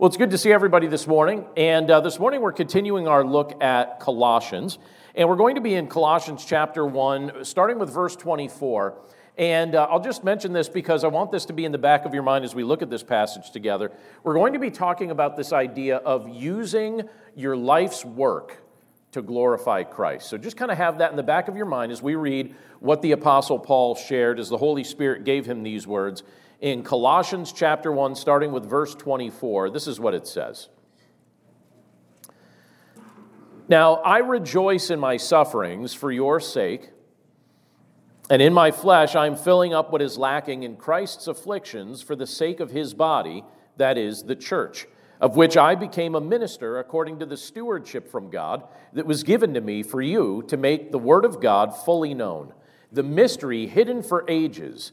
Well, it's good to see everybody this morning. And uh, this morning we're continuing our look at Colossians. And we're going to be in Colossians chapter 1, starting with verse 24. And uh, I'll just mention this because I want this to be in the back of your mind as we look at this passage together. We're going to be talking about this idea of using your life's work to glorify Christ. So just kind of have that in the back of your mind as we read what the Apostle Paul shared as the Holy Spirit gave him these words in Colossians chapter 1, starting with verse 24. This is what it says. Now, I rejoice in my sufferings for your sake, and in my flesh I am filling up what is lacking in Christ's afflictions for the sake of his body, that is, the church, of which I became a minister according to the stewardship from God that was given to me for you to make the word of God fully known, the mystery hidden for ages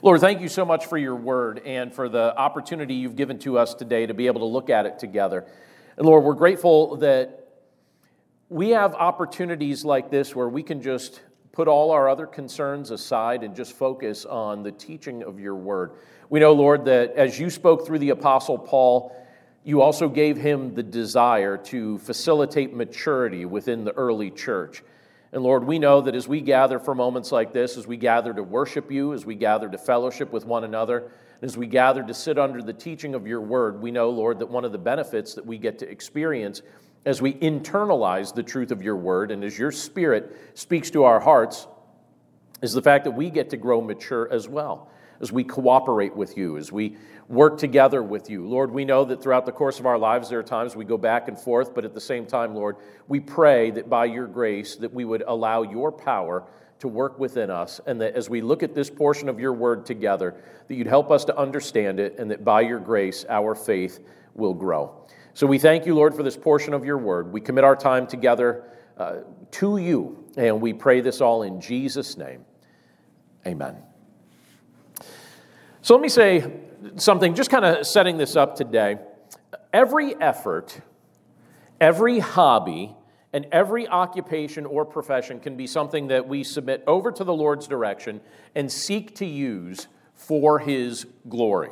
Lord, thank you so much for your word and for the opportunity you've given to us today to be able to look at it together. And Lord, we're grateful that we have opportunities like this where we can just put all our other concerns aside and just focus on the teaching of your word. We know, Lord, that as you spoke through the Apostle Paul, you also gave him the desire to facilitate maturity within the early church. And Lord, we know that as we gather for moments like this, as we gather to worship you, as we gather to fellowship with one another, and as we gather to sit under the teaching of your word, we know, Lord, that one of the benefits that we get to experience as we internalize the truth of your word and as your spirit speaks to our hearts is the fact that we get to grow mature as well as we cooperate with you, as we work together with you. Lord, we know that throughout the course of our lives there are times we go back and forth, but at the same time, Lord, we pray that by your grace that we would allow your power to work within us and that as we look at this portion of your word together, that you'd help us to understand it and that by your grace our faith will grow. So we thank you, Lord, for this portion of your word. We commit our time together uh, to you, and we pray this all in Jesus' name. Amen. So let me say something, just kind of setting this up today. Every effort, every hobby, and every occupation or profession can be something that we submit over to the Lord's direction and seek to use for His glory.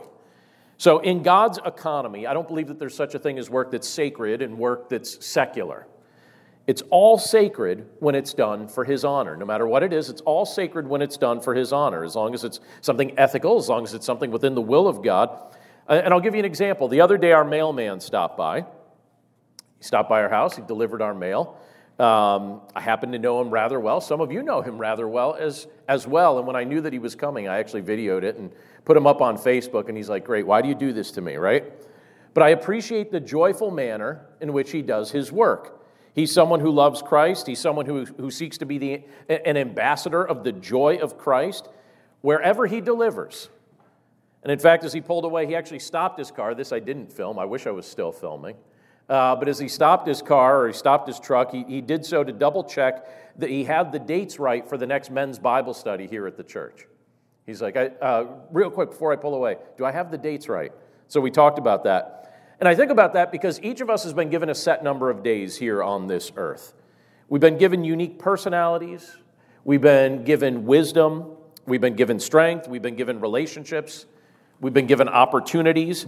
So, in God's economy, I don't believe that there's such a thing as work that's sacred and work that's secular. It's all sacred when it's done for his honor. No matter what it is, it's all sacred when it's done for his honor, as long as it's something ethical, as long as it's something within the will of God. Uh, and I'll give you an example. The other day, our mailman stopped by. He stopped by our house, he delivered our mail. Um, I happen to know him rather well. Some of you know him rather well as, as well. And when I knew that he was coming, I actually videoed it and put him up on Facebook. And he's like, Great, why do you do this to me, right? But I appreciate the joyful manner in which he does his work. He's someone who loves Christ. He's someone who, who seeks to be the, an ambassador of the joy of Christ wherever he delivers. And in fact, as he pulled away, he actually stopped his car. This I didn't film. I wish I was still filming. Uh, but as he stopped his car or he stopped his truck, he, he did so to double check that he had the dates right for the next men's Bible study here at the church. He's like, uh, real quick before I pull away, do I have the dates right? So we talked about that. And I think about that because each of us has been given a set number of days here on this earth. We've been given unique personalities, we've been given wisdom, we've been given strength, we've been given relationships, we've been given opportunities.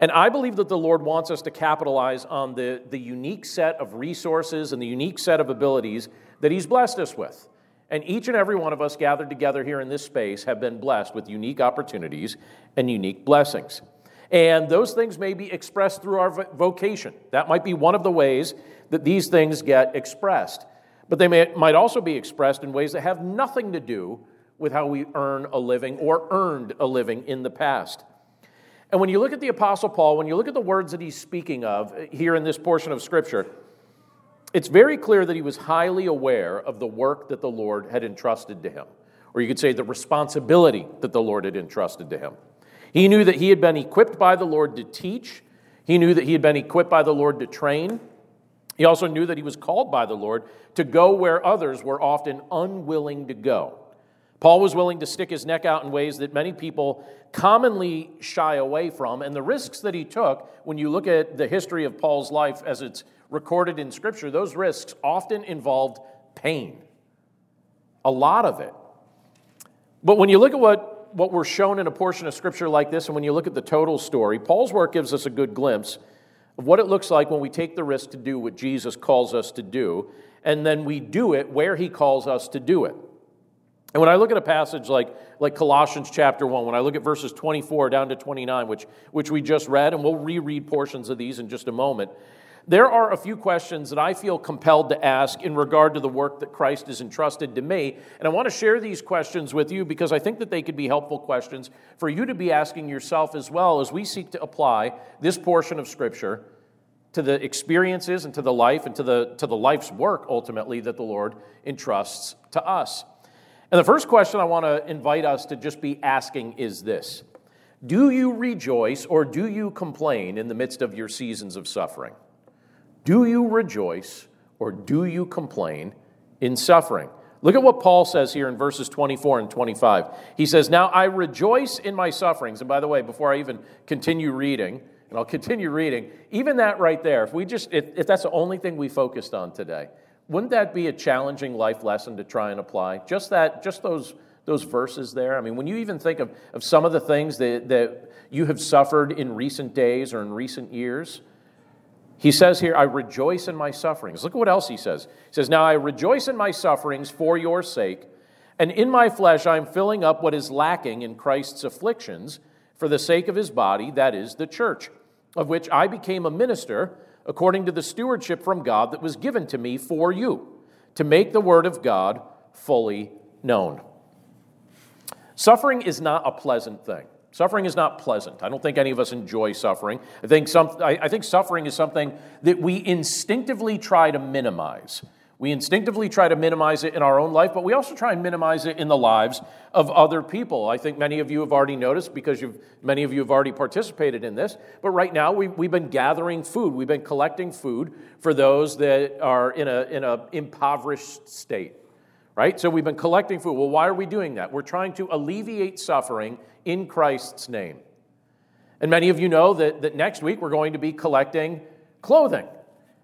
And I believe that the Lord wants us to capitalize on the, the unique set of resources and the unique set of abilities that He's blessed us with. And each and every one of us gathered together here in this space have been blessed with unique opportunities and unique blessings. And those things may be expressed through our vocation. That might be one of the ways that these things get expressed. But they may, might also be expressed in ways that have nothing to do with how we earn a living or earned a living in the past. And when you look at the Apostle Paul, when you look at the words that he's speaking of uh, here in this portion of Scripture, it's very clear that he was highly aware of the work that the Lord had entrusted to him, or you could say the responsibility that the Lord had entrusted to him. He knew that he had been equipped by the Lord to teach, he knew that he had been equipped by the Lord to train. He also knew that he was called by the Lord to go where others were often unwilling to go. Paul was willing to stick his neck out in ways that many people commonly shy away from, and the risks that he took, when you look at the history of Paul's life as it's recorded in Scripture, those risks often involved pain. A lot of it. But when you look at what, what we're shown in a portion of Scripture like this, and when you look at the total story, Paul's work gives us a good glimpse of what it looks like when we take the risk to do what Jesus calls us to do, and then we do it where he calls us to do it. And when I look at a passage like, like Colossians chapter 1, when I look at verses 24 down to 29, which, which we just read, and we'll reread portions of these in just a moment, there are a few questions that I feel compelled to ask in regard to the work that Christ has entrusted to me. And I want to share these questions with you because I think that they could be helpful questions for you to be asking yourself as well as we seek to apply this portion of Scripture to the experiences and to the life and to the, to the life's work ultimately that the Lord entrusts to us. And the first question I want to invite us to just be asking is this Do you rejoice or do you complain in the midst of your seasons of suffering? Do you rejoice or do you complain in suffering? Look at what Paul says here in verses 24 and 25. He says, Now I rejoice in my sufferings. And by the way, before I even continue reading, and I'll continue reading, even that right there, if we just, if, if that's the only thing we focused on today, wouldn't that be a challenging life lesson to try and apply? Just that, just those, those verses there. I mean, when you even think of, of some of the things that, that you have suffered in recent days or in recent years, he says here, I rejoice in my sufferings. Look at what else he says. He says, Now I rejoice in my sufferings for your sake, and in my flesh I am filling up what is lacking in Christ's afflictions for the sake of his body, that is, the church, of which I became a minister according to the stewardship from God that was given to me for you, to make the word of God fully known. Suffering is not a pleasant thing. Suffering is not pleasant. I don't think any of us enjoy suffering. I think, some, I, I think suffering is something that we instinctively try to minimize. We instinctively try to minimize it in our own life, but we also try and minimize it in the lives of other people. I think many of you have already noticed because you've, many of you have already participated in this. But right now, we, we've been gathering food. We've been collecting food for those that are in an in a impoverished state, right? So we've been collecting food. Well, why are we doing that? We're trying to alleviate suffering in Christ's name. And many of you know that, that next week we're going to be collecting clothing.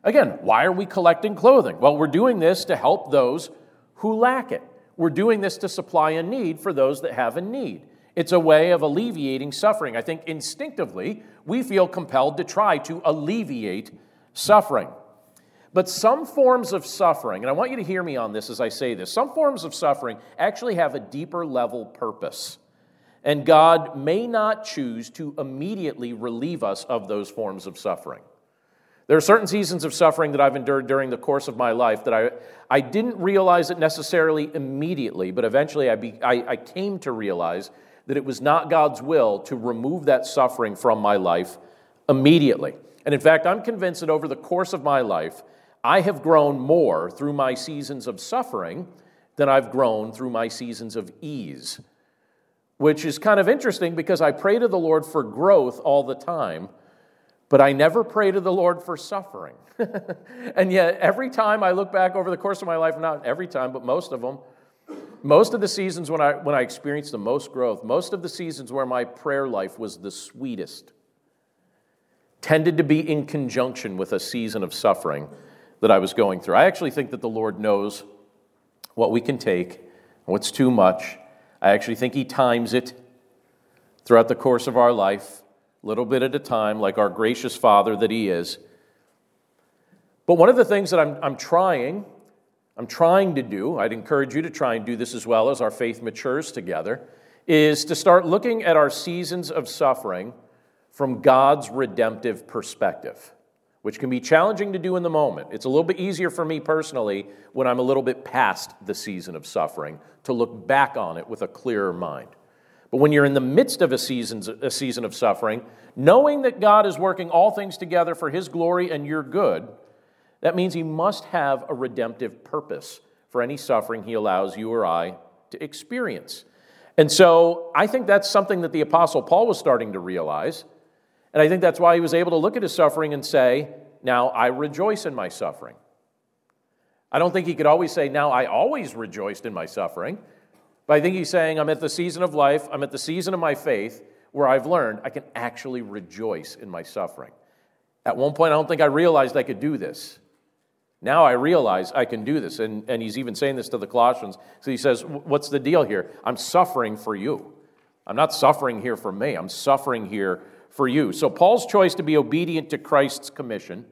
Again, why are we collecting clothing? Well, we're doing this to help those who lack it. We're doing this to supply a need for those that have a need. It's a way of alleviating suffering. I think instinctively we feel compelled to try to alleviate suffering. But some forms of suffering, and I want you to hear me on this as I say this, some forms of suffering actually have a deeper level purpose. And God may not choose to immediately relieve us of those forms of suffering. There are certain seasons of suffering that I've endured during the course of my life that I, I didn't realize it necessarily immediately, but eventually I, be, I, I came to realize that it was not God's will to remove that suffering from my life immediately. And in fact, I'm convinced that over the course of my life, I have grown more through my seasons of suffering than I've grown through my seasons of ease, which is kind of interesting because I pray to the Lord for growth all the time but I never pray to the Lord for suffering. and yet, every time I look back over the course of my life, not every time, but most of them, most of the seasons when I, when I experienced the most growth, most of the seasons where my prayer life was the sweetest, tended to be in conjunction with a season of suffering that I was going through. I actually think that the Lord knows what we can take, what's too much. I actually think He times it throughout the course of our life little bit at a time, like our gracious Father that He is. But one of the things that I'm, I'm trying, I'm trying to do, I'd encourage you to try and do this as well as our faith matures together, is to start looking at our seasons of suffering from God's redemptive perspective, which can be challenging to do in the moment. It's a little bit easier for me personally when I'm a little bit past the season of suffering to look back on it with a clearer mind. But when you're in the midst of a, a season of suffering, knowing that God is working all things together for His glory and your good, that means He must have a redemptive purpose for any suffering He allows you or I to experience. And so I think that's something that the Apostle Paul was starting to realize. And I think that's why he was able to look at his suffering and say, Now I rejoice in my suffering. I don't think he could always say, Now I always rejoiced in my suffering. But I think he's saying, I'm at the season of life, I'm at the season of my faith where I've learned I can actually rejoice in my suffering. At one point, I don't think I realized I could do this. Now I realize I can do this. And, and he's even saying this to the Colossians. So he says, What's the deal here? I'm suffering for you. I'm not suffering here for me, I'm suffering here for you. So Paul's choice to be obedient to Christ's commission,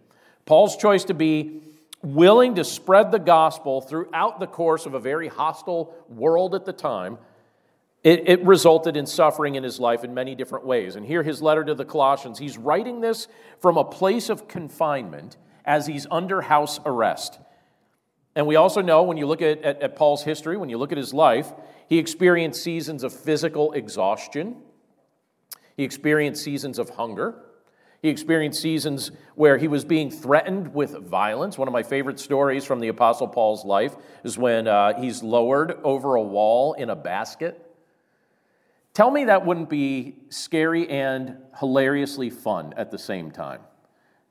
Paul's choice to be willing to spread the gospel throughout the course of a very hostile world at the time, it, it, resulted in suffering in his life in many different ways. And here, his letter to the Colossians, he's writing this from a place of confinement as he's under house arrest. And we also know when you look at, at, at Paul's history, when you look at his life, he experienced seasons of physical exhaustion, he experienced seasons of hunger. He experienced seasons where he was being threatened with violence. One of my favorite stories from the Apostle Paul's life is when uh, he's lowered over a wall in a basket. Tell me that wouldn't be scary and hilariously fun at the same time.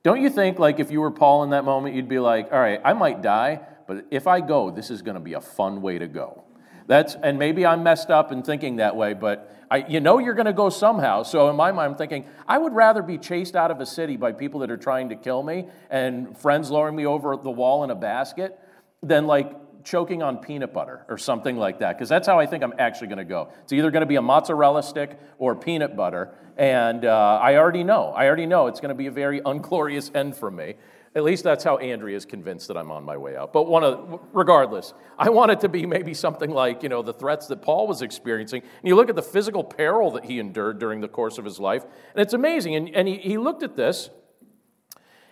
Don't you think, like, if you were Paul in that moment, you'd be like, all right, I might die, but if I go, this is going to be a fun way to go. That's, and maybe I'm messed up in thinking that way, but I, you know you're going to go somehow. So in my mind, I'm thinking, I would rather be chased out of a city by people that are trying to kill me and friends lowering me over the wall in a basket than like choking on peanut butter or something like that, because that's how I think I'm actually going to go. It's either going to be a mozzarella stick or peanut butter, and uh, I already know. I already know it's going to be a very unglorious end for me. At least that's how Andrea is convinced that I'm on my way out. But one of, regardless, I want it to be maybe something like you know the threats that Paul was experiencing. And you look at the physical peril that he endured during the course of his life, and it's amazing. And, and he, he looked at this,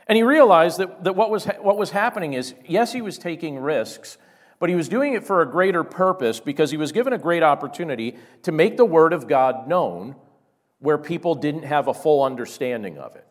and he realized that, that what, was, what was happening is yes, he was taking risks, but he was doing it for a greater purpose because he was given a great opportunity to make the Word of God known where people didn't have a full understanding of it.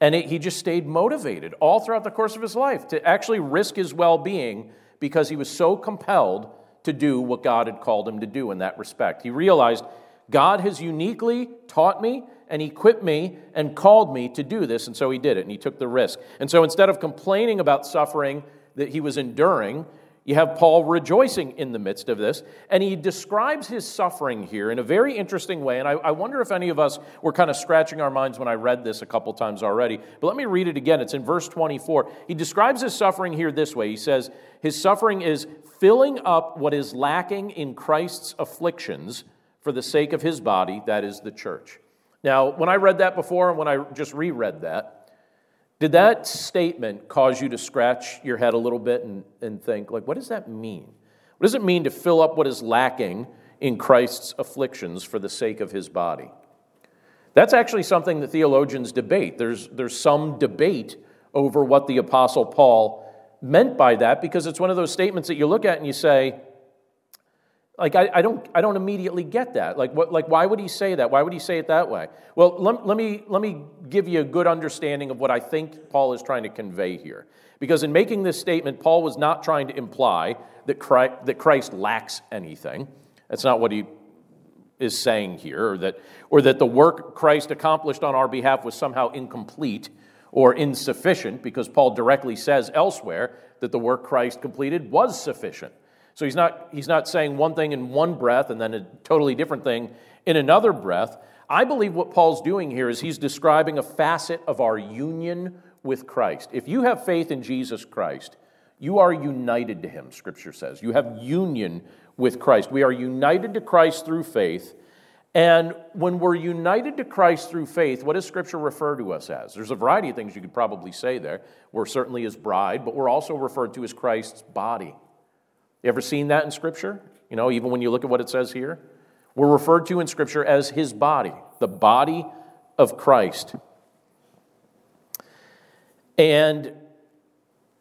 And it, he just stayed motivated all throughout the course of his life to actually risk his well being because he was so compelled to do what God had called him to do in that respect. He realized God has uniquely taught me and equipped me and called me to do this, and so he did it, and he took the risk. And so instead of complaining about suffering that he was enduring, you have Paul rejoicing in the midst of this, and he describes his suffering here in a very interesting way. And I, I, wonder if any of us were kind of scratching our minds when I read this a couple times already. But let me read it again. It's in verse 24. He describes his suffering here this way He says, His suffering is filling up what is lacking in Christ's afflictions for the sake of his body, that is the church. Now, when I read that before and when I just reread that, did that statement cause you to scratch your head a little bit and, and think, like, what does that mean? What does it mean to fill up what is lacking in Christ's afflictions for the sake of his body? That's actually something that theologians debate. There's, there's some debate over what the Apostle Paul meant by that because it's one of those statements that you look at and you say, like, I, I, don't, I don't immediately get that. Like, what, like, why would he say that? Why would he say it that way? Well, let, let, me, let me give you a good understanding of what I think Paul is trying to convey here. Because in making this statement, Paul was not trying to imply that Christ, that Christ lacks anything. That's not what he is saying here, or that, or that the work Christ accomplished on our behalf was somehow incomplete or insufficient, because Paul directly says elsewhere that the work Christ completed was sufficient. So he's not, he's not saying one thing in one breath and then a totally different thing in another breath. I believe what Paul's doing here is he's describing a facet of our union with Christ. If you have faith in Jesus Christ, you are united to him, Scripture says. You have union with Christ. We are united to Christ through faith. And when we're united to Christ through faith, what does Scripture refer to us as? There's a variety of things you could probably say there. We're certainly his bride, but we're also referred to as Christ's body. You ever seen that in Scripture? You know, even when you look at what it says here? We're referred to in Scripture as his body, the body of Christ. And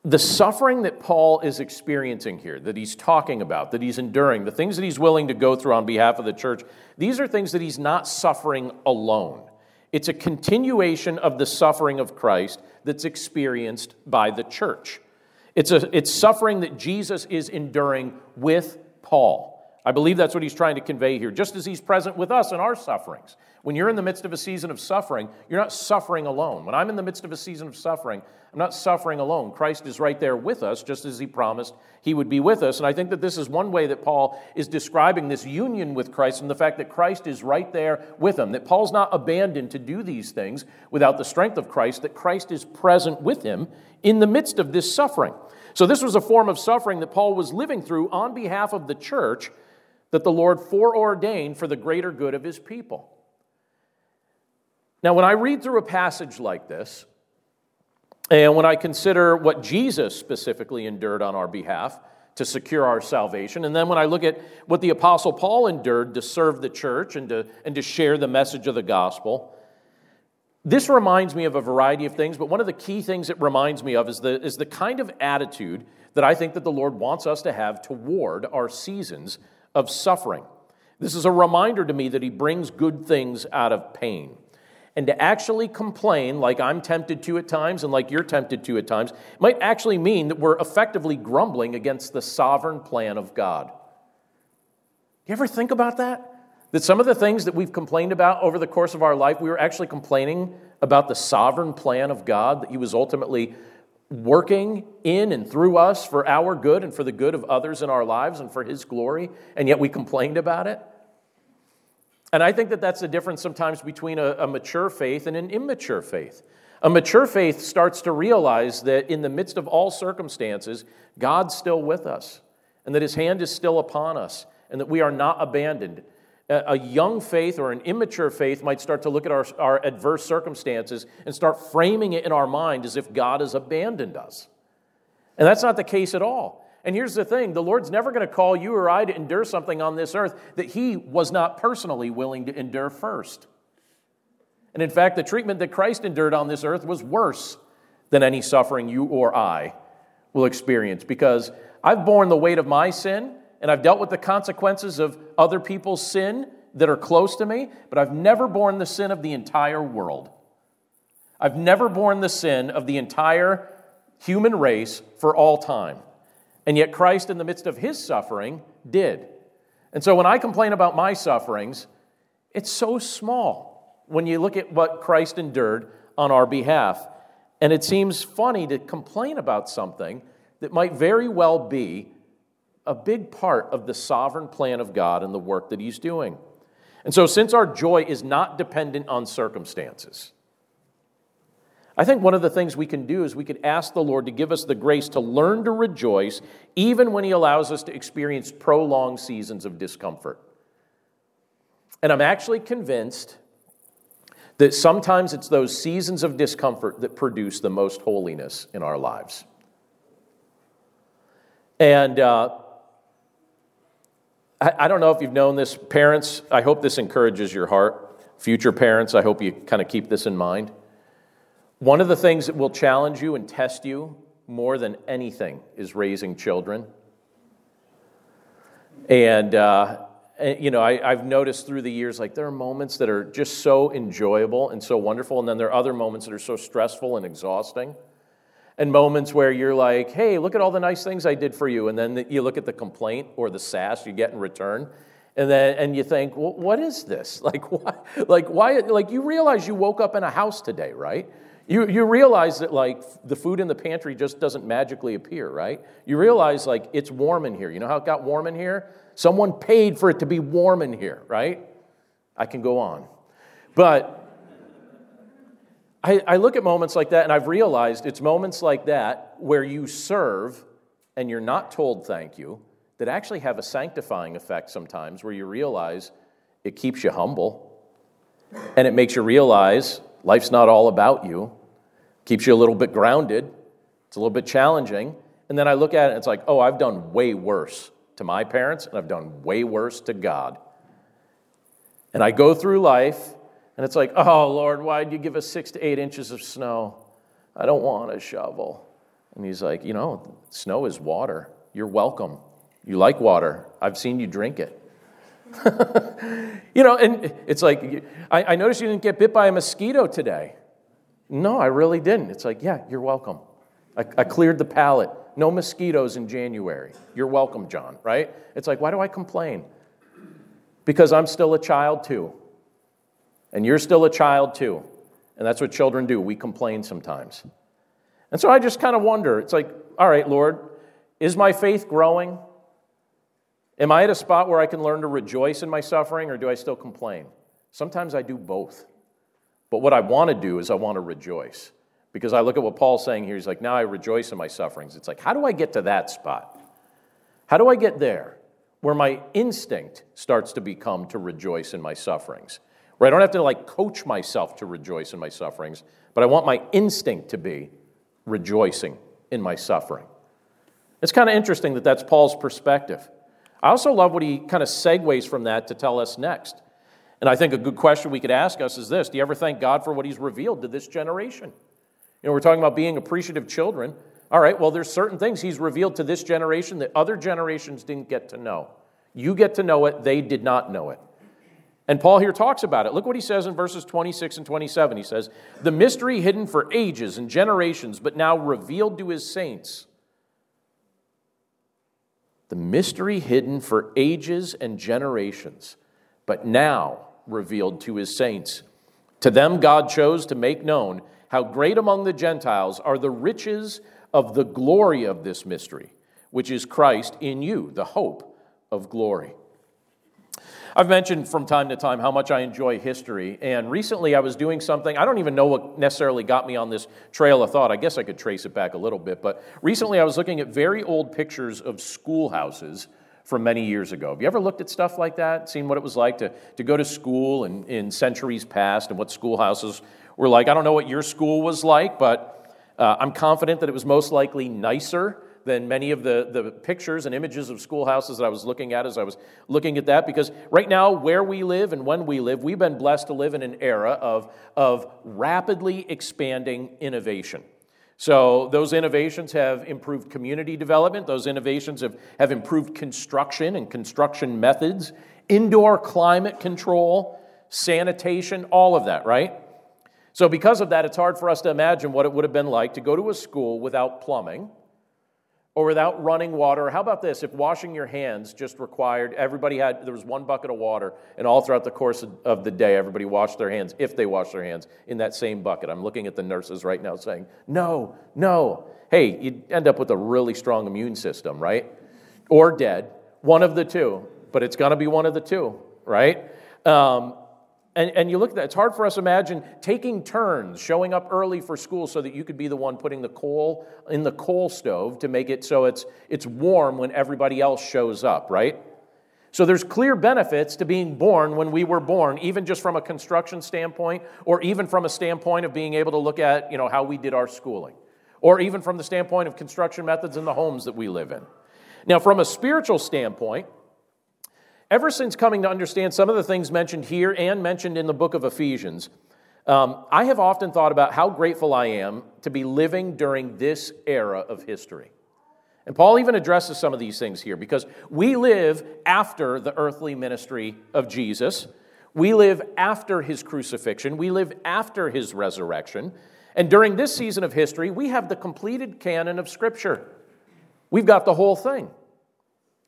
the suffering that Paul is experiencing here, that he's talking about, that he's enduring, the things that he's willing to go through on behalf of the church, these are things that he's not suffering alone. It's a continuation of the suffering of Christ that's experienced by the church. It's, a, it's suffering that Jesus is enduring with Paul. I believe that's what he's trying to convey here, just as he's present with us in our sufferings. When you're in the midst of a season of suffering, you're not suffering alone. When I'm in the midst of a season of suffering, I'm not suffering alone. Christ is right there with us, just as he promised he would be with us. And I think that this is one way that Paul is describing this union with Christ and the fact that Christ is right there with him. That Paul's not abandoned to do these things without the strength of Christ, that Christ is present with him in the midst of this suffering. So, this was a form of suffering that Paul was living through on behalf of the church that the Lord foreordained for the greater good of his people. Now, when I read through a passage like this, and when I consider what Jesus specifically endured on our behalf to secure our salvation, and then when I look at what the Apostle Paul endured to serve the church and to, and to share the message of the gospel, this reminds me of a variety of things, but one of the key things it reminds me of is the, is the kind of attitude that I think that the Lord wants us to have toward our seasons of suffering. This is a reminder to me that He brings good things out of pain. And to actually complain, like I'm tempted to at times and like you're tempted to at times, might actually mean that we're effectively grumbling against the sovereign plan of God. You ever think about that? That some of the things that we've complained about over the course of our life, we were actually complaining about the sovereign plan of God, that He was ultimately working in and through us for our good and for the good of others in our lives and for His glory, and yet we complained about it? And I think that that's the difference sometimes between a, a, mature faith and an immature faith. A mature faith starts to realize that in the midst of all circumstances, God's still with us, and that His hand is still upon us, and that we are not abandoned. A young faith or an immature faith might start to look at our, our adverse circumstances and start framing it in our mind as if God has abandoned us. And that's not the case at all. And here's the thing the Lord's never going to call you or I to endure something on this earth that He was not personally willing to endure first. And in fact, the treatment that Christ endured on this earth was worse than any suffering you or I will experience because I've borne the weight of my sin and I've dealt with the consequences of other people's sin that are close to me, but I've never borne the sin of the entire world. I've never borne the sin of the entire human race for all time. And yet, Christ, in the midst of his suffering, did. And so, when I complain about my sufferings, it's so small when you look at what Christ endured on our behalf. And it seems funny to complain about something that might very well be a big part of the sovereign plan of God and the work that He's doing. And so, since our joy is not dependent on circumstances, I think one of the things we can do is we could ask the Lord to give us the grace to learn to rejoice even when He allows us to experience prolonged seasons of discomfort. And I'm actually convinced that sometimes it's those seasons of discomfort that produce the most holiness in our lives. And uh, I, don't know if you've known this. Parents, I hope this encourages your heart. Future parents, I hope you kind of keep this in mind. One of the things that will challenge you and test you more than anything is raising children. And, uh, you know, I, have noticed through the years, like, there are moments that are just so enjoyable and so wonderful, and then there are other moments that are so stressful and exhausting. And moments where you're like, hey, look at all the nice things I did for you. And then you look at the complaint or the sass you get in return. And then and you think, well, what is this? Like why like why like you realize you woke up in a house today, right? You, you realize that like the food in the pantry just doesn't magically appear, right? You realize like it's warm in here. You know how it got warm in here? Someone paid for it to be warm in here, right? I can go on. But I, I look at moments like that and I've realized it's moments like that where you serve and you're not told thank you that actually have a sanctifying effect sometimes where you realize it keeps you humble and it makes you realize Life's not all about you. Keeps you a little bit grounded. It's a little bit challenging. And then I look at it and it's like, oh, I've done way worse to my parents and I've done way worse to God. And I go through life and it's like, oh, Lord, why did you give us six to eight inches of snow? I don't want a shovel. And he's like, you know, snow is water. You're welcome. You like water. I've seen you drink it. you know, and it's like, I, I noticed you didn't get bit by a mosquito today. No, I really didn't. It's like, yeah, you're welcome. I, I cleared the palate. No mosquitoes in January. You're welcome, John, right? It's like, why do I complain? Because I'm still a child too. And you're still a child too. And that's what children do. We complain sometimes. And so I just kind of wonder it's like, all right, Lord, is my faith growing? Am I at a spot where I can learn to rejoice in my suffering or do I still complain? Sometimes I do both. But what I want to do is I want to rejoice. Because I look at what Paul's saying here. He's like, now I rejoice in my sufferings. It's like, how do I get to that spot? How do I get there where my instinct starts to become to rejoice in my sufferings? Where I don't have to like coach myself to rejoice in my sufferings, but I want my instinct to be rejoicing in my suffering. It's kind of interesting that that's Paul's perspective. I also love what he kind of segues from that to tell us next. And I think a good question we could ask us is this Do you ever thank God for what he's revealed to this generation? You know, we're talking about being appreciative children. All right, well, there's certain things he's revealed to this generation that other generations didn't get to know. You get to know it, they did not know it. And Paul here talks about it. Look what he says in verses 26 and 27. He says, The mystery hidden for ages and generations, but now revealed to his saints. The mystery hidden for ages and generations, but now revealed to his saints. To them, God chose to make known how great among the Gentiles are the riches of the glory of this mystery, which is Christ in you, the hope of glory. I've mentioned from time to time how much I enjoy history, and recently I was doing something. I don't even know what necessarily got me on this trail of thought. I guess I could trace it back a little bit, but recently I was looking at very old pictures of schoolhouses from many years ago. Have you ever looked at stuff like that, seen what it was like to, to go to school in, in centuries past and what schoolhouses were like? I don't know what your school was like, but uh, I'm confident that it was most likely nicer than many of the, the pictures and images of schoolhouses that I was looking at as I was looking at that. Because right now, where we live and when we live, we've been blessed to live in an era of, of rapidly expanding innovation. So, those innovations have improved community development, those innovations have, have improved construction and construction methods, indoor climate control, sanitation, all of that, right? So, because of that, it's hard for us to imagine what it would have been like to go to a school without plumbing or without running water. How about this? If washing your hands just required, everybody had, there was one bucket of water, and all throughout the course of the day, everybody washed their hands, if they washed their hands, in that same bucket. I'm looking at the nurses right now saying, no, no. Hey, you'd end up with a really strong immune system, right? Or dead. One of the two, but it's to be one of the two, right? Um, and, and you look at that, it's hard for us to imagine taking turns, showing up early for school so that you could be the one putting the coal in the coal stove to make it so it's, it's warm when everybody else shows up, right? So there's clear benefits to being born when we were born, even just from a construction standpoint, or even from a standpoint of being able to look at you know, how we did our schooling, or even from the standpoint of construction methods in the homes that we live in. Now, from a spiritual standpoint, Ever since coming to understand some of the things mentioned here and mentioned in the book of Ephesians, um, I have often thought about how grateful I am to be living during this era of history. And Paul even addresses some of these things here because we live after the earthly ministry of Jesus. We live after his crucifixion. We live after his resurrection. And during this season of history, we have the completed canon of Scripture. We've got the whole thing.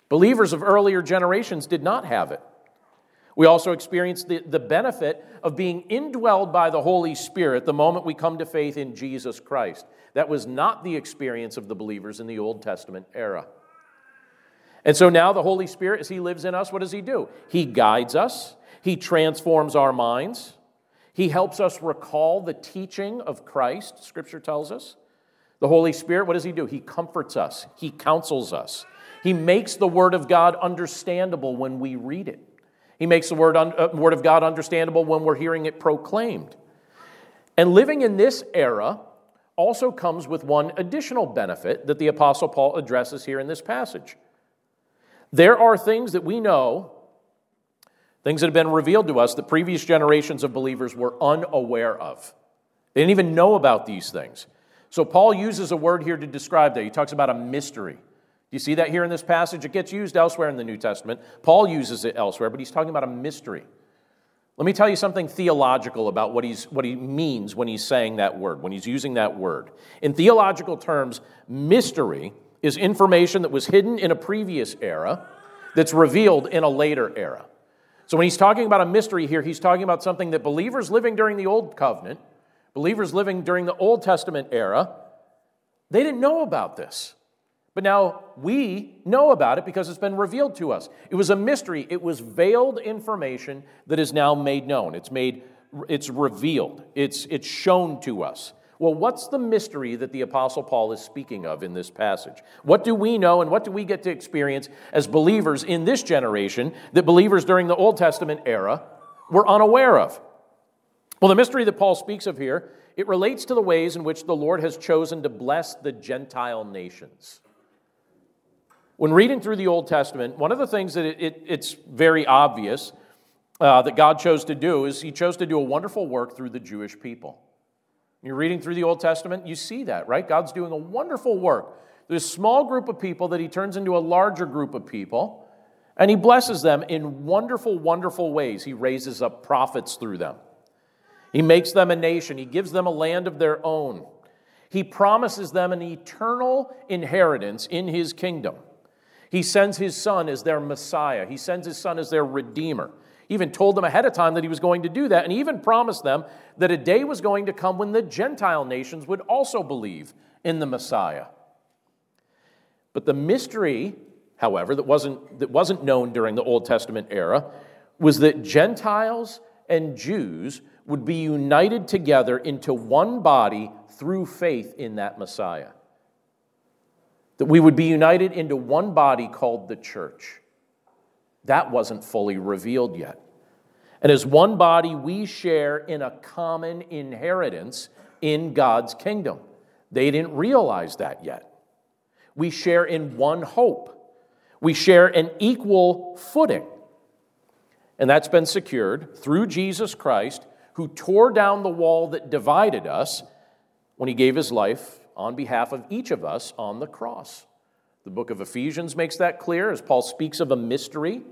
Believers of earlier generations did not have it. We also experience the, the benefit of being indwelled by the Holy Spirit the moment we come to faith in Jesus Christ. That was not the experience of the believers in the Old Testament era. And so now the Holy Spirit, as He lives in us, what does He do? He guides us, He transforms our minds, He helps us recall the teaching of Christ, Scripture tells us. The Holy Spirit, what does He do? He comforts us, He counsels us. He makes the Word of God understandable when we read it. He makes the Word, uh, Word of God understandable when we're hearing it proclaimed. And living in this era also comes with one additional benefit that the Apostle Paul addresses here in this passage. There are things that we know, things that have been revealed to us that previous generations of believers were unaware of. They didn't even know about these things. So Paul uses a word here to describe that. He talks about a mystery. Do you see that here in this passage? It gets used elsewhere in the New Testament. Paul uses it elsewhere, but he's talking about a mystery. Let me tell you something theological about what, he's, what he means when he's saying that word, when he's using that word. In theological terms, mystery is information that was hidden in a previous era that's revealed in a later era. So when he's talking about a mystery here, he's talking about something that believers living during the Old Covenant, believers living during the Old Testament era, they didn't know about this. But now we know about it because it's been revealed to us. It was a mystery. It was veiled information that is now made known. It's made it's revealed. It's it's shown to us. Well, what's the mystery that the Apostle Paul is speaking of in this passage? What do we know and what do we get to experience as believers in this generation that believers during the Old Testament era were unaware of? Well, the mystery that Paul speaks of here, it relates to the ways in which the Lord has chosen to bless the Gentile nations. When reading through the Old Testament, one of the things that it, it, it's very obvious uh, that God chose to do is He chose to do a wonderful work through the Jewish people. You're reading through the Old Testament, you see that, right? God's doing a wonderful work. There's a small group of people that he turns into a larger group of people, and he blesses them in wonderful, wonderful ways. He raises up prophets through them. He makes them a nation, he gives them a land of their own. He promises them an eternal inheritance in his kingdom. He sends his son as their Messiah, he sends his son as their Redeemer. He even told them ahead of time that he was going to do that, and he even promised them that a day was going to come when the Gentile nations would also believe in the Messiah. But the mystery, however, that wasn't, that wasn't known during the Old Testament era was that Gentiles and Jews would be united together into one body through faith in that Messiah. That we would be united into one body called the church. That wasn't fully revealed yet. And as one body, we share in a common inheritance in God's kingdom. They didn't realize that yet. We share in one hope, we share an equal footing. And that's been secured through Jesus Christ, who tore down the wall that divided us when he gave his life on behalf of each of us on the cross. The book of Ephesians makes that clear as Paul speaks of a mystery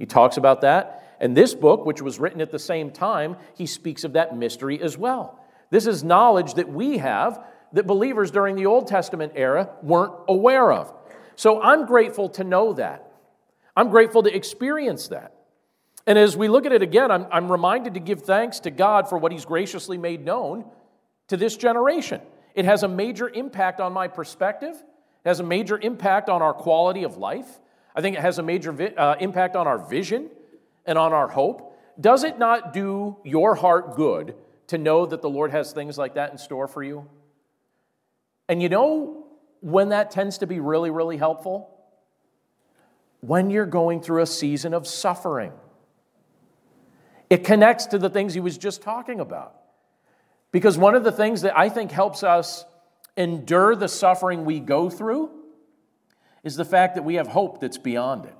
he talks about that. And this book, which was written at the same time, he speaks of that mystery as well. This is knowledge that we have that believers during the Old Testament era weren't aware of. So I'm grateful to know that. I'm grateful to experience that. And as we look at it again, I'm, I'm reminded to give thanks to God for what He's graciously made known to this generation. It has a major impact on my perspective, it has a major impact on our quality of life. I think it has a major vi- uh, impact on our vision and on our hope. Does it not do your heart good to know that the Lord has things like that in store for you? And you know when that tends to be really, really helpful? When you're going through a season of suffering. It connects to the things he was just talking about. Because one of the things that I think helps us endure the suffering we go through is the fact that we have hope that's beyond it.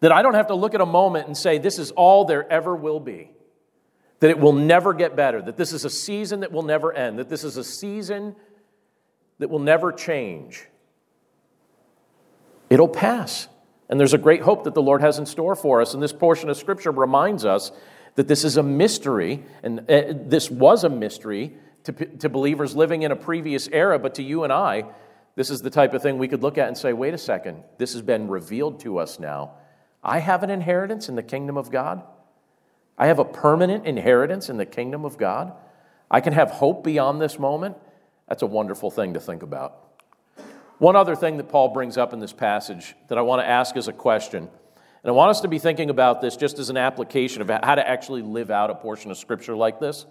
That I don't have to look at a moment and say, this is all there ever will be. That it will never get better. That this is a season that will never end. That this is a season that will never change. It'll pass. And there's a great hope that the Lord has in store for us. And this portion of Scripture reminds us that this is a mystery, and uh, this was a mystery to, to believers living in a previous era, but to you and I, this is the type of thing we could look at and say, wait a second, this has been revealed to us now. I have an inheritance in the kingdom of God. I have a permanent inheritance in the kingdom of God. I can have hope beyond this moment. That's a wonderful thing to think about. One other thing that Paul brings up in this passage that I want to ask as a question, and I want us to be thinking about this just as an application of how to actually live out a portion of Scripture like this.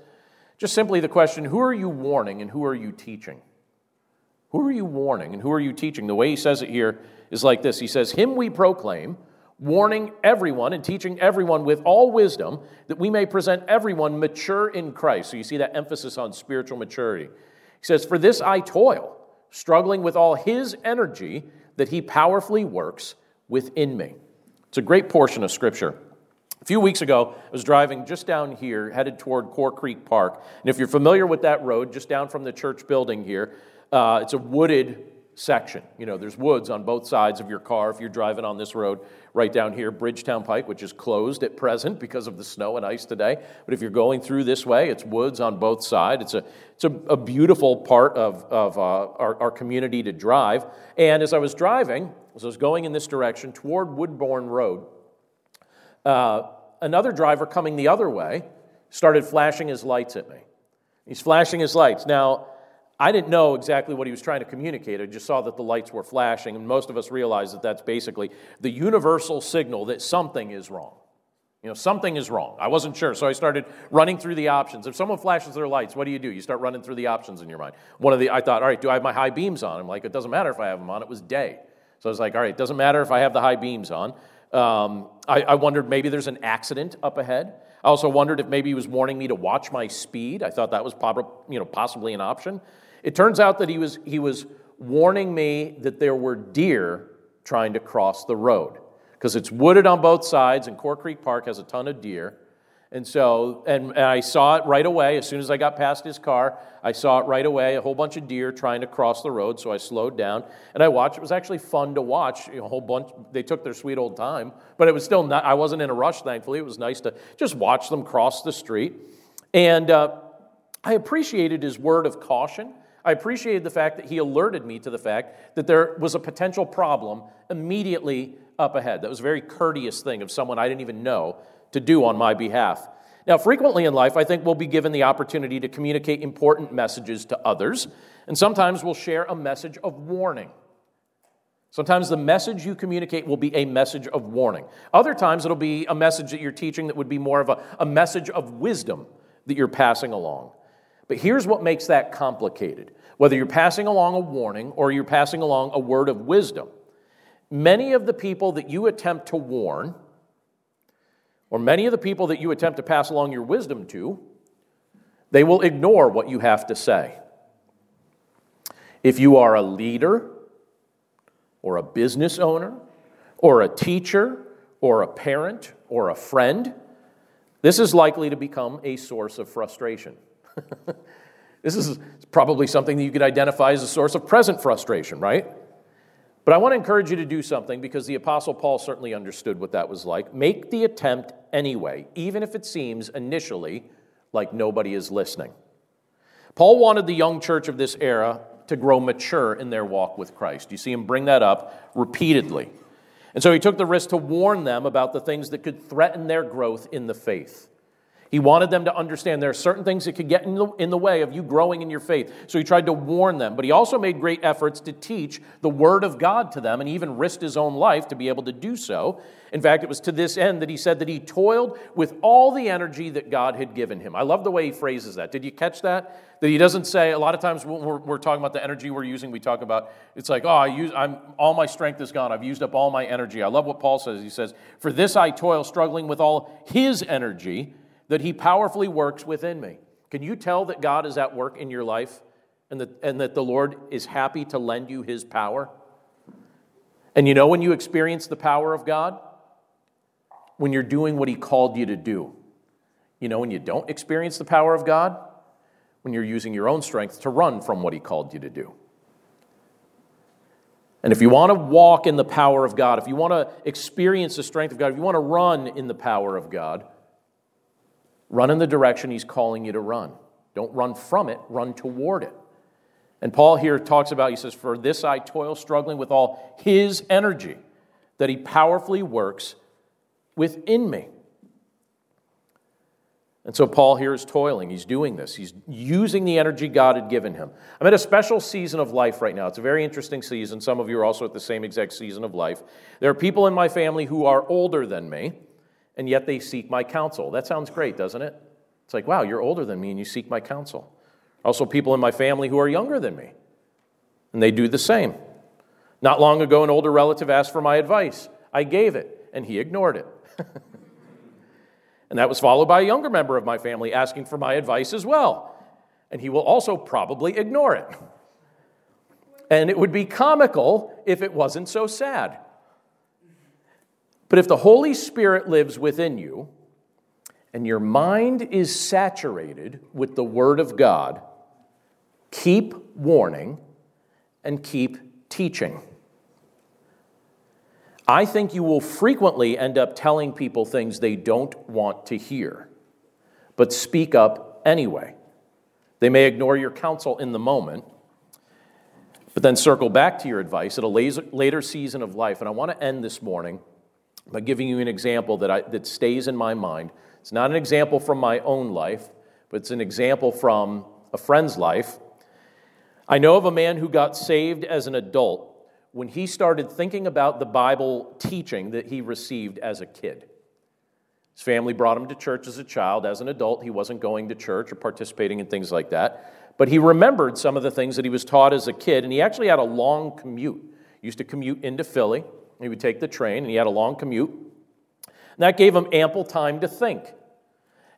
Just simply the question who are you warning and who are you teaching? Who are you warning and who are you teaching? The way he says it here is like this He says, Him we proclaim, warning everyone and teaching everyone with all wisdom, that we may present everyone mature in Christ. So you see that emphasis on spiritual maturity. He says, For this I toil, struggling with all His energy that He powerfully works within me. It's a great portion of Scripture. A few weeks ago, I was driving just down here, headed toward Core Creek Park. And if you're familiar with that road, just down from the church building here, uh, it's a wooded section. You know, there's woods on both sides of your car if you're driving on this road right down here, Bridgetown Pike, which is closed at present because of the snow and ice today. But if you're going through this way, it's woods on both sides. It's a, it's a, a beautiful part of, of uh, our, our community to drive. And as I was driving, as I was going in this direction toward Woodbourne Road, uh, another driver coming the other way started flashing his lights at me. He's flashing his lights. Now, I didn't know exactly what he was trying to communicate. I just saw that the lights were flashing, and most of us realize that that's basically the universal signal that something is wrong. You know, something is wrong. I wasn't sure, so I started running through the options. If someone flashes their lights, what do you do? You start running through the options in your mind. One of the, I thought, all right, do I have my high beams on? I'm like, it doesn't matter if I have them on. It was day, so I was like, all right, it doesn't matter if I have the high beams on. Um, I, I wondered maybe there's an accident up ahead. I also wondered if maybe he was warning me to watch my speed. I thought that was prob- you know, possibly an option. It turns out that he was, he was warning me that there were deer trying to cross the road because it's wooded on both sides, and Core Creek Park has a ton of deer. And so, and, and, I saw it right away. As soon as I got past his car, I saw it right away a whole bunch of deer trying to cross the road. So I slowed down and I watched. It was actually fun to watch. You know, a whole bunch, they took their sweet old time, but it was still not, I wasn't in a rush, thankfully. It was nice to just watch them cross the street. And uh, I appreciated his word of caution. I appreciated the fact that he alerted me to the fact that there was a potential problem immediately up ahead. That was a very courteous thing of someone I didn't even know to do on my behalf. Now, frequently in life, I think we'll be given the opportunity to communicate important messages to others, and sometimes we'll share a message of warning. Sometimes the message you communicate will be a message of warning. Other times it'll be a message that you're teaching that would be more of a, a message of wisdom that you're passing along. But here's what makes that complicated whether you're passing along a warning or you're passing along a word of wisdom. Many of the people that you attempt to warn, or many of the people that you attempt to pass along your wisdom to, they will ignore what you have to say. If you are a leader, or a business owner, or a teacher, or a parent, or a friend, this is likely to become a source of frustration. this is probably something that you could identify as a source of present frustration, right? But I want to encourage you to do something because the Apostle Paul certainly understood what that was like. Make the attempt anyway, even if it seems initially like nobody is listening. Paul wanted the young church of this era to grow mature in their walk with Christ. You see him bring that up repeatedly. And so he took the risk to warn them about the things that could threaten their growth in the faith. He wanted them to understand there are certain things that could get in the, in the way of you growing in your faith. So he tried to warn them, but he also made great efforts to teach the Word of God to them and even risked his own life to be able to do so. In fact, it was to this end that he said that he toiled with all the energy that God had given him. I love the way he phrases that. Did you catch that? That he doesn't say, a lot of times when we're, we're talking about the energy we're using, we talk about, it's like, oh, I use, I'm, all my strength is gone. I've used up all my energy. I love what Paul says. He says, for this I toil, struggling with all his energy that He powerfully works within me. Can you tell that God is at work in your life and that, and that the Lord is happy to lend you His power? And you know when you experience the power of God? When you're doing what He called you to do. You know when you don't experience the power of God? When you're using your own strength to run from what He called you to do. And if you want to walk in the power of God, if you want to experience the strength of God, if you want to run in the power of God, Run in the direction he's calling you to run. Don't run from it, run toward it. And Paul here talks about, he says, For this I toil, struggling with all his energy, that he powerfully works within me. And so Paul here is toiling. He's doing this. He's using the energy God had given him. I'm at a special season of life right now. It's a very interesting season. Some of you are also at the same exact season of life. There are people in my family who are older than me and yet they seek my counsel. That sounds great, doesn't it? It's like, wow, you're older than me and you seek my counsel. Also, people in my family who are younger than me, and they do the same. Not long ago, an older relative asked for my advice. I gave it, and he ignored it. and that was followed by a younger member of my family asking for my advice as well. And he will also probably ignore it. And it would be comical if it wasn't so sad. But if the Holy Spirit lives within you and your mind is saturated with the Word of God, keep warning and keep teaching. I think you will frequently end up telling people things they don't want to hear, but speak up anyway. They may ignore your counsel in the moment, but then circle back to your advice at a later season of life. And I want to end this morning by giving you an example that, I, that stays in my mind. It's not an example from my own life, but it's an example from a friend's life. I know of a man who got saved as an adult when he started thinking about the Bible teaching that he received as a kid. His family brought him to church as a child. As an adult, he wasn't going to church or participating in things like that. But he remembered some of the things that he was taught as a kid, and he actually had a long commute. He used to commute into Philly. He would take the train, and he had a long commute. And that gave him ample time to think.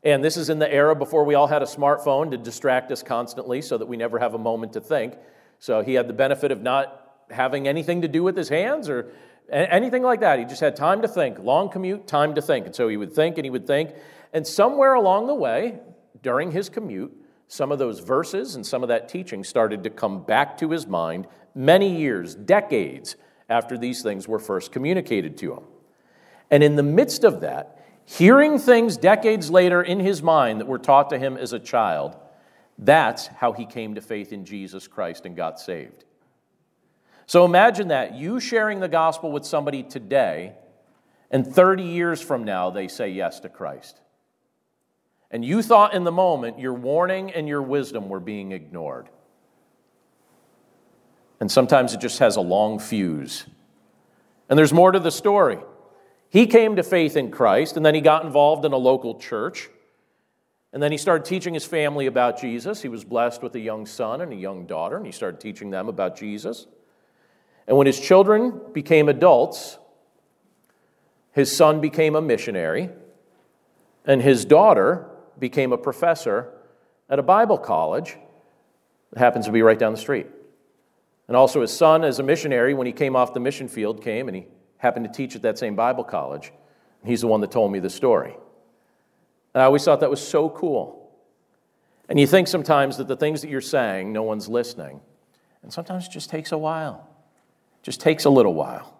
And this is in the era before we all had a smartphone to distract us constantly so that we never have a moment to think. So he had the benefit of not having anything to do with his hands or anything like that. He just had time to think, long commute, time to think. And so he would think and he would think. And somewhere along the way, during his commute, some of those verses and some of that teaching started to come back to his mind many years, decades after these things were first communicated to him. And in the midst of that, hearing things decades later in his mind that were taught to him as a child, that's how he came to faith in Jesus Christ and got saved. So imagine that you sharing the gospel with somebody today, and 30 years from now, they say yes to Christ. And you thought in the moment your warning and your wisdom were being ignored. And sometimes it just has a long fuse. And there's more to the story. He came to faith in Christ, and then he got involved in a local church. And then he started teaching his family about Jesus. He was blessed with a young son and a young daughter, and he started teaching them about Jesus. And when his children became adults, his son became a missionary, and his daughter became a professor at a Bible college that happens to be right down the street. And also, his son, as a missionary, when he came off the mission field, came and he happened to teach at that same Bible college. He's the one that told me the story. And I always thought that was so cool. And you think sometimes that the things that you're saying, no one's listening. And sometimes it just takes a while, it just takes a little while.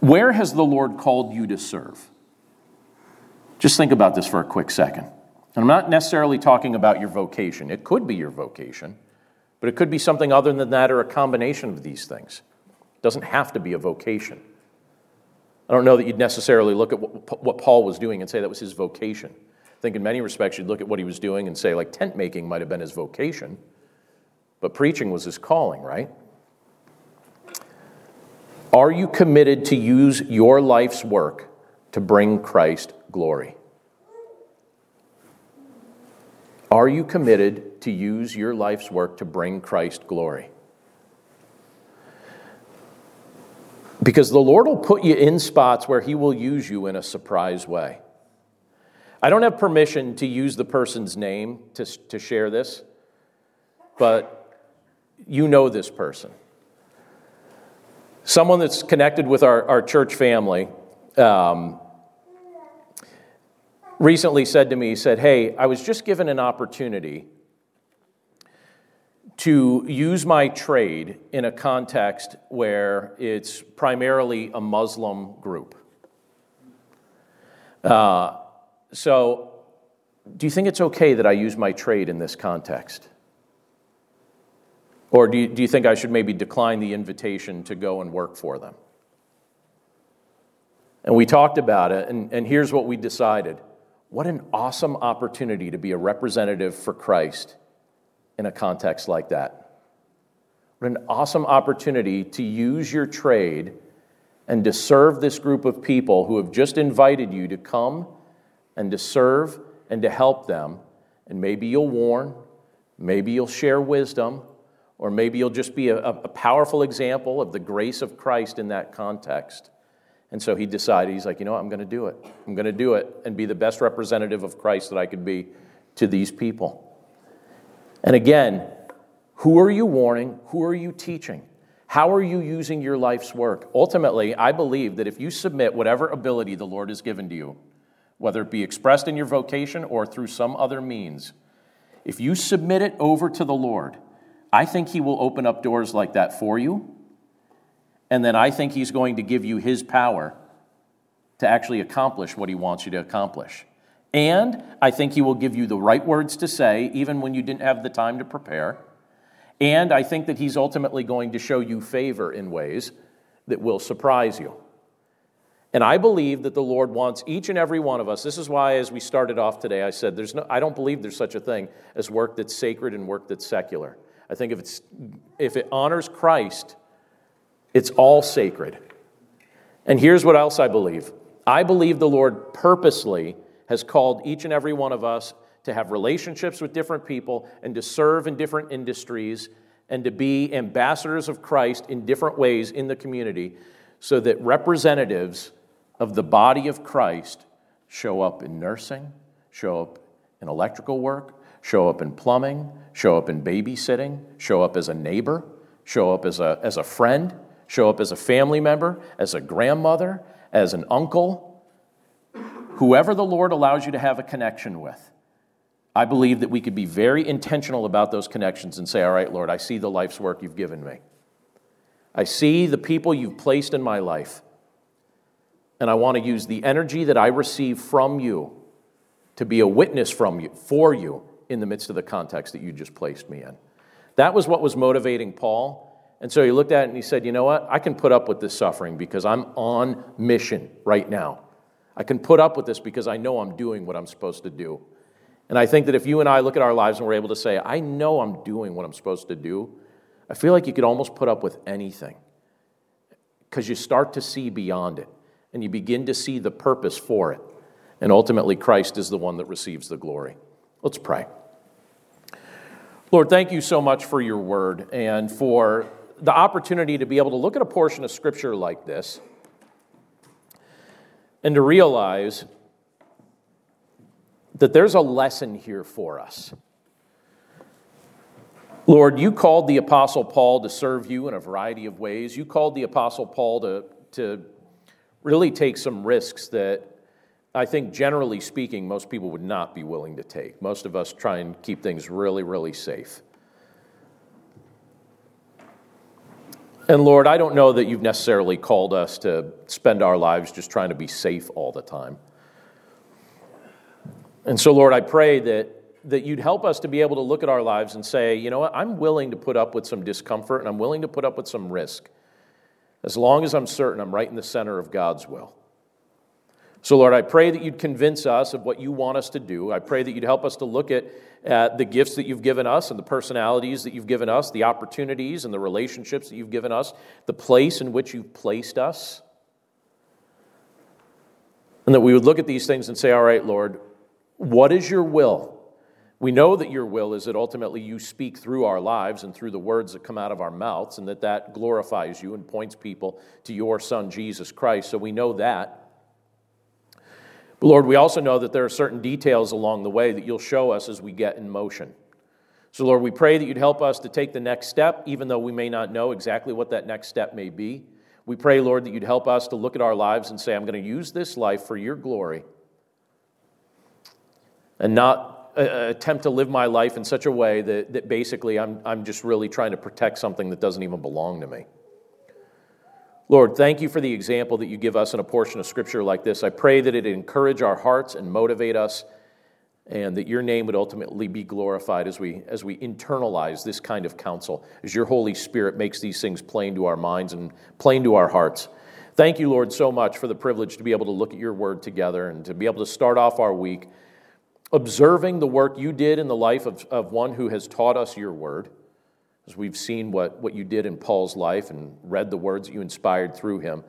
Where has the Lord called you to serve? Just think about this for a quick second. And I'm not necessarily talking about your vocation. It could be your vocation, but it could be something other than that or a combination of these things. It doesn't have to be a vocation. I don't know that you'd necessarily look at what, Paul was doing and say that was his vocation. I think in many respects you'd look at what he was doing and say, like, tent making might have been his vocation, but preaching was his calling, right? Are you committed to use your life's work to bring Christ glory? Are you committed to use your life's work to bring Christ glory? Because the Lord will put you in spots where He will use you in a surprise way. I don't have permission to use the person's name to, to share this, but you know this person. Someone that's connected with our, our church family um, recently said to me, he said, Hey, I was just given an opportunity to use my trade in a context where it's primarily a Muslim group. Uh, so, do you think it's okay that I use my trade in this context? Or do you, do you think I should maybe decline the invitation to go and work for them? And we talked about it, and, and here's what we decided. What an awesome opportunity to be a representative for Christ in a context like that. What an awesome opportunity to use your trade and to serve this group of people who have just invited you to come and to serve and to help them. And maybe you'll warn, maybe you'll share wisdom, or maybe you'll just be a, a powerful example of the grace of Christ in that context. And so he decided, he's like, you know what, I'm going to do it. I'm going to do it and be the best representative of Christ that I could be to these people. And again, who are you warning? Who are you teaching? How are you using your life's work? Ultimately, I believe that if you submit whatever ability the Lord has given to you, whether it be expressed in your vocation or through some other means, if you submit it over to the Lord, I think He will open up doors like that for you. And then I think He's going to give you His power to actually accomplish what He wants you to accomplish. And I think He will give you the right words to say, even when you didn't have the time to prepare. And I think that He's ultimately going to show you favor in ways that will surprise you. And I believe that the Lord wants each and every one of us. This is why, as we started off today, I said, there's no, I don't believe there's such a thing as work that's sacred and work that's secular. I think if, it's, if it honors Christ, it's all sacred. And here's what else I believe I believe the Lord purposely has called each and every one of us to have relationships with different people and to serve in different industries and to be ambassadors of Christ in different ways in the community so that representatives of the body of Christ show up in nursing, show up in electrical work, show up in plumbing, show up in babysitting, show up as a neighbor, show up as a, as a friend, show up as a family member, as a grandmother, as an uncle, whoever the Lord allows you to have a connection with. I believe that we could be very intentional about those connections and say, All right, Lord, I see the life's work you've given me. I see the people you've placed in my life and I want to use the energy that I receive from you to be a witness from you for you in the midst of the context that you just placed me in. That was what was motivating Paul. And so he looked at it and he said, You know what? I can put up with this suffering because I'm on mission right now. I can put up with this because I know I'm doing what I'm supposed to do. And I think that if you and I look at our lives and we're able to say, I know I'm doing what I'm supposed to do, I feel like you could almost put up with anything because you start to see beyond it and you begin to see the purpose for it. And ultimately, Christ is the one that receives the glory. Let's pray. Lord, thank you so much for your word and for the opportunity to be able to look at a portion of Scripture like this and to realize that there's a lesson here for us. Lord, you called the Apostle Paul to serve you in a variety of ways. You called the Apostle Paul to, to really take some risks that I think, generally speaking, most people would not be willing to take. Most of us try and keep things really, really safe. And Lord, I don't know that you've necessarily called us to spend our lives just trying to be safe all the time. And so, Lord, I pray that, that you'd help us to be able to look at our lives and say, you know what, I'm willing to put up with some discomfort and I'm willing to put up with some risk as long as I'm certain I'm right in the center of God's will. So, Lord, I pray that you'd convince us of what you want us to do. I pray that you'd help us to look at, at the gifts that you've given us and the personalities that you've given us, the opportunities and the relationships that you've given us, the place in which you've placed us. And that we would look at these things and say, All right, Lord, what is your will? We know that your will is that ultimately you speak through our lives and through the words that come out of our mouths, and that that glorifies you and points people to your Son, Jesus Christ. So we know that. But Lord, we also know that there are certain details along the way that you'll show us as we get in motion. So, Lord, we pray that you'd help us to take the next step, even though we may not know exactly what that next step may be. We pray, Lord, that you'd help us to look at our lives and say, I'm going to use this life for your glory and not uh, uh, attempt to live my life in such a way that, that basically I'm, I'm just really trying to protect something that doesn't even belong to me. Lord, thank you for the example that you give us in a portion of Scripture like this. I pray that it encourage our hearts and motivate us, and that your name would ultimately be glorified as we, as we internalize this kind of counsel, as your Holy Spirit makes these things plain to our minds and plain to our hearts. Thank you, Lord, so much for the privilege to be able to look at your word together and to be able to start off our week observing the work you did in the life of, of one who has taught us your word, as we've seen what, what you did in Paul's life and read the words that you inspired through him.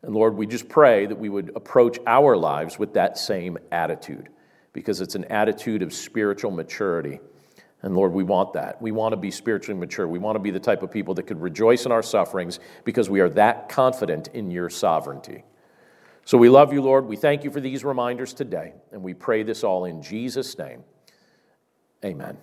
And Lord, we just pray that we would approach our lives with that same attitude, because it's an attitude of spiritual maturity. And Lord, we want that. We want to be spiritually mature. We want to be the type of people that could rejoice in our sufferings because we are that confident in your sovereignty. So we love you, Lord. We thank you for these reminders today, and we pray this all in Jesus' name. Amen.